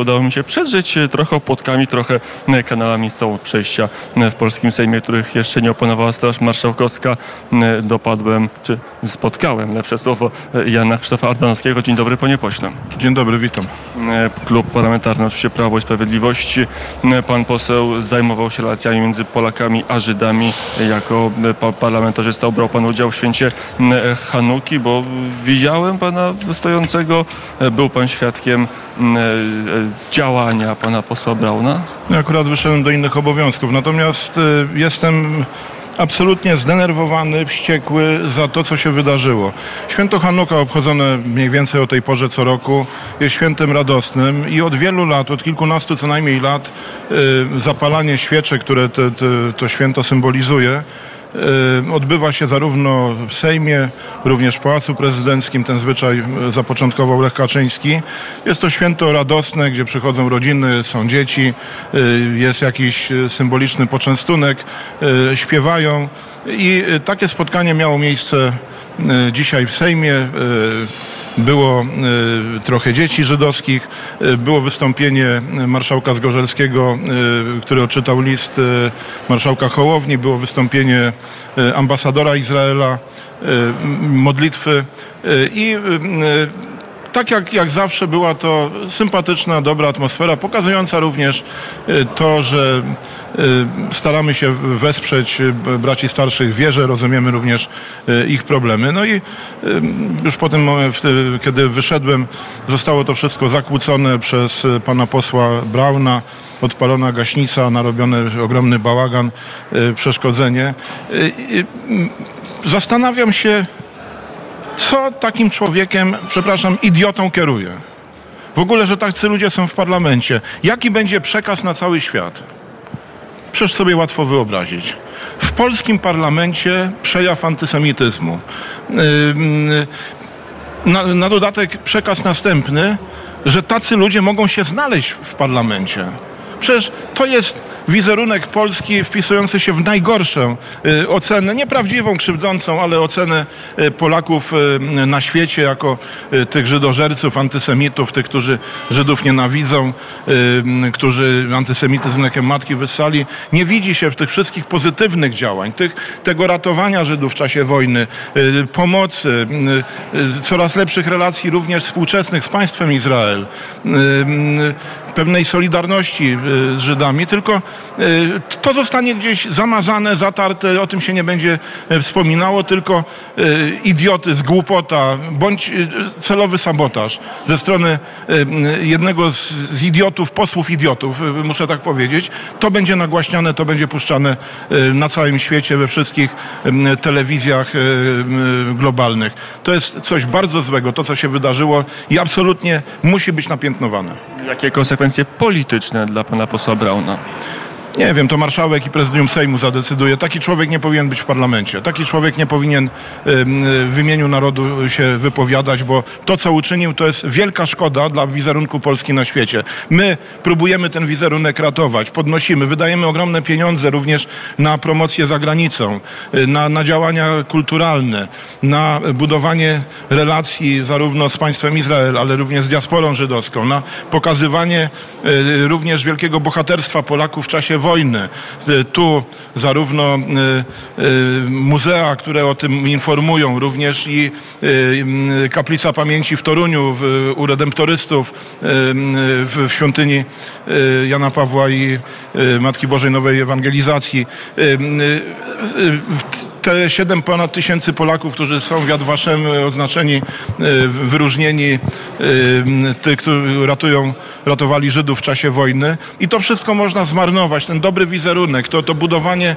Udało mi się przedrzeć e, trochę opłotkami, trochę e, kanałami są przejścia e, w polskim Sejmie, których jeszcze nie opanowała Straż Marszałkowska. Dopadłem, czy spotkałem, lepsze słowo, Jana Krzysztofa Ardanowskiego. Dzień dobry, panie pośle. Dzień dobry, witam. Klub Parlamentarny oczywiście Prawo i Sprawiedliwość. E, Pan poseł zajmował się relacjami między Polakami a Żydami. Jako pa- parlamentarzysta obrał pan udział w święcie Hanuki, bo widziałem pana stojącego, był pan świadkiem działania pana posła Brauna. Akurat wyszedłem do innych obowiązków, natomiast y, jestem absolutnie zdenerwowany, wściekły za to, co się wydarzyło. Święto Hanuka obchodzone mniej więcej o tej porze co roku jest świętem radosnym i od wielu lat, od kilkunastu co najmniej lat y, zapalanie świeczek, które te, te, to święto symbolizuje, odbywa się zarówno w Sejmie, również w Pałacu Prezydenckim. Ten zwyczaj y, zapoczątkował Lech Kaczyński. Jest to święto radosne, gdzie przychodzą rodziny, są dzieci, y, jest jakiś symboliczny poczęstunek, śpiewają i takie spotkanie miało miejsce dzisiaj w Sejmie. Było y, trochę dzieci żydowskich, y, było wystąpienie marszałka Zgorzelskiego, y, który odczytał list marszałka Hołowni, było wystąpienie ambasadora Izraela, modlitwy i tak jak, jak zawsze była to sympatyczna, dobra atmosfera, pokazująca również y, to, że y, staramy się wesprzeć y, braci starszych wierze, rozumiemy również ich problemy. No i już po tym momencie, kiedy wyszedłem, zostało to wszystko zakłócone przez pana posła Brauna odpalona gaśnica, narobiony ogromny bałagan, przeszkodzenie. Zastanawiam się, co takim człowiekiem, przepraszam, idiotą kieruje? W ogóle, że tacy ludzie są w parlamencie. Jaki będzie przekaz na cały świat? Przecież sobie łatwo wyobrazić. W polskim parlamencie przejaw antysemityzmu. Na, na dodatek przekaz następny, że tacy ludzie mogą się znaleźć w parlamencie. Przecież to jest wizerunek Polski wpisujący się w najgorszą y, ocenę, nieprawdziwą, krzywdzącą, ale ocenę y, Polaków y, na świecie jako tych żydożerców, antysemitów, tych, którzy Żydów nienawidzą, którzy antysemityzm mlekiem matki wyssali. Nie widzi się w tych wszystkich pozytywnych działań, tych, tego ratowania Żydów w czasie wojny, pomocy, coraz lepszych relacji również współczesnych z państwem Izrael, pewnej solidarności y, z Żydami, tylko y, to zostanie gdzieś zamazane, zatarte, o tym się nie będzie y, wspominało, tylko idiotyzm, głupota, bądź celowy sabotaż ze strony jednego z, idiotów, posłów idiotów, muszę tak powiedzieć, to będzie nagłaśniane, to będzie puszczane na całym świecie, we wszystkich telewizjach globalnych. To jest coś bardzo złego, to co się wydarzyło i absolutnie musi być napiętnowane. Jakie konsekwencje polityczne dla pana posła Brauna? Nie wiem, to marszałek i prezydium Sejmu zadecyduje. Taki człowiek nie powinien być w parlamencie. Taki człowiek nie powinien w imieniu narodu się wypowiadać, bo to, co uczynił, to jest wielka szkoda dla wizerunku Polski na świecie. My próbujemy ten wizerunek ratować, podnosimy, wydajemy ogromne pieniądze również na promocję za granicą, y, na, na działania kulturalne, na budowanie relacji zarówno z państwem Izrael, ale również z diasporą żydowską, na pokazywanie y, również wielkiego bohaterstwa Polaków w czasie wojny. Y, Tu zarówno y, y, muzea, które o tym informują, również i kaplica pamięci w Toruniu u redemptorystów w, świątyni Jana Pawła i Matki Bożej Nowej Ewangelizacji. Te 7 ponad tysięcy Polaków, którzy są w Yad Vashem y, oznaczeni, y, wyróżnieni, y, tych, którzy ratują, ratowali Żydów w czasie wojny. I to wszystko można zmarnować, ten dobry wizerunek, to, to budowanie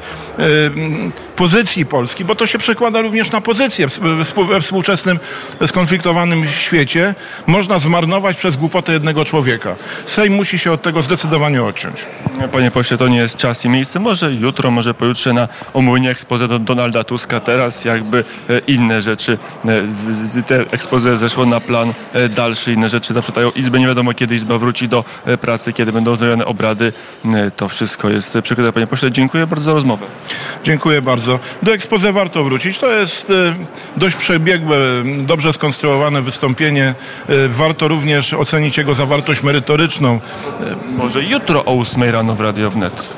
pozycji Polski, bo to się przekłada również na pozycję we współczesnym skonfliktowanym świecie, można zmarnować przez głupotę jednego człowieka. Sejm musi się od tego zdecydowanie odciąć. Panie pośle, to nie jest czas i miejsce. Może jutro, może pojutrze na omówienie ekspoze do Donalda Donalda Tuska. Teraz jakby e, inne rzeczy, e, te expose zeszło na plan e, dalszy, inne rzeczy zaprzetają Izbę. Nie wiadomo, kiedy Izba wróci do pracy, kiedy będą wznowione obrady. To wszystko jest przykryte. Panie pośle, dziękuję bardzo za rozmowę. Dziękuję bardzo. Do expose warto wrócić. To jest dość przebiegłe, dobrze skonstruowane wystąpienie. Warto również ocenić jego zawartość merytoryczną. Może jutro o 8 rano w Radio Wnet.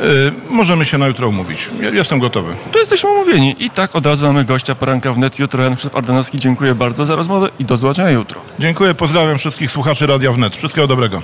Możemy się na jutro umówić. Jestem gotowy. Tu jesteśmy umówieni. I tak od razu mamy gościa poranka wnet. Jutro Jan Krzysztof Ardanowski. Dziękuję bardzo za rozmowę i do zobaczenia jutro. Dziękuję, pozdrawiam wszystkich słuchaczy Radia Wnet. Wszystkiego dobrego.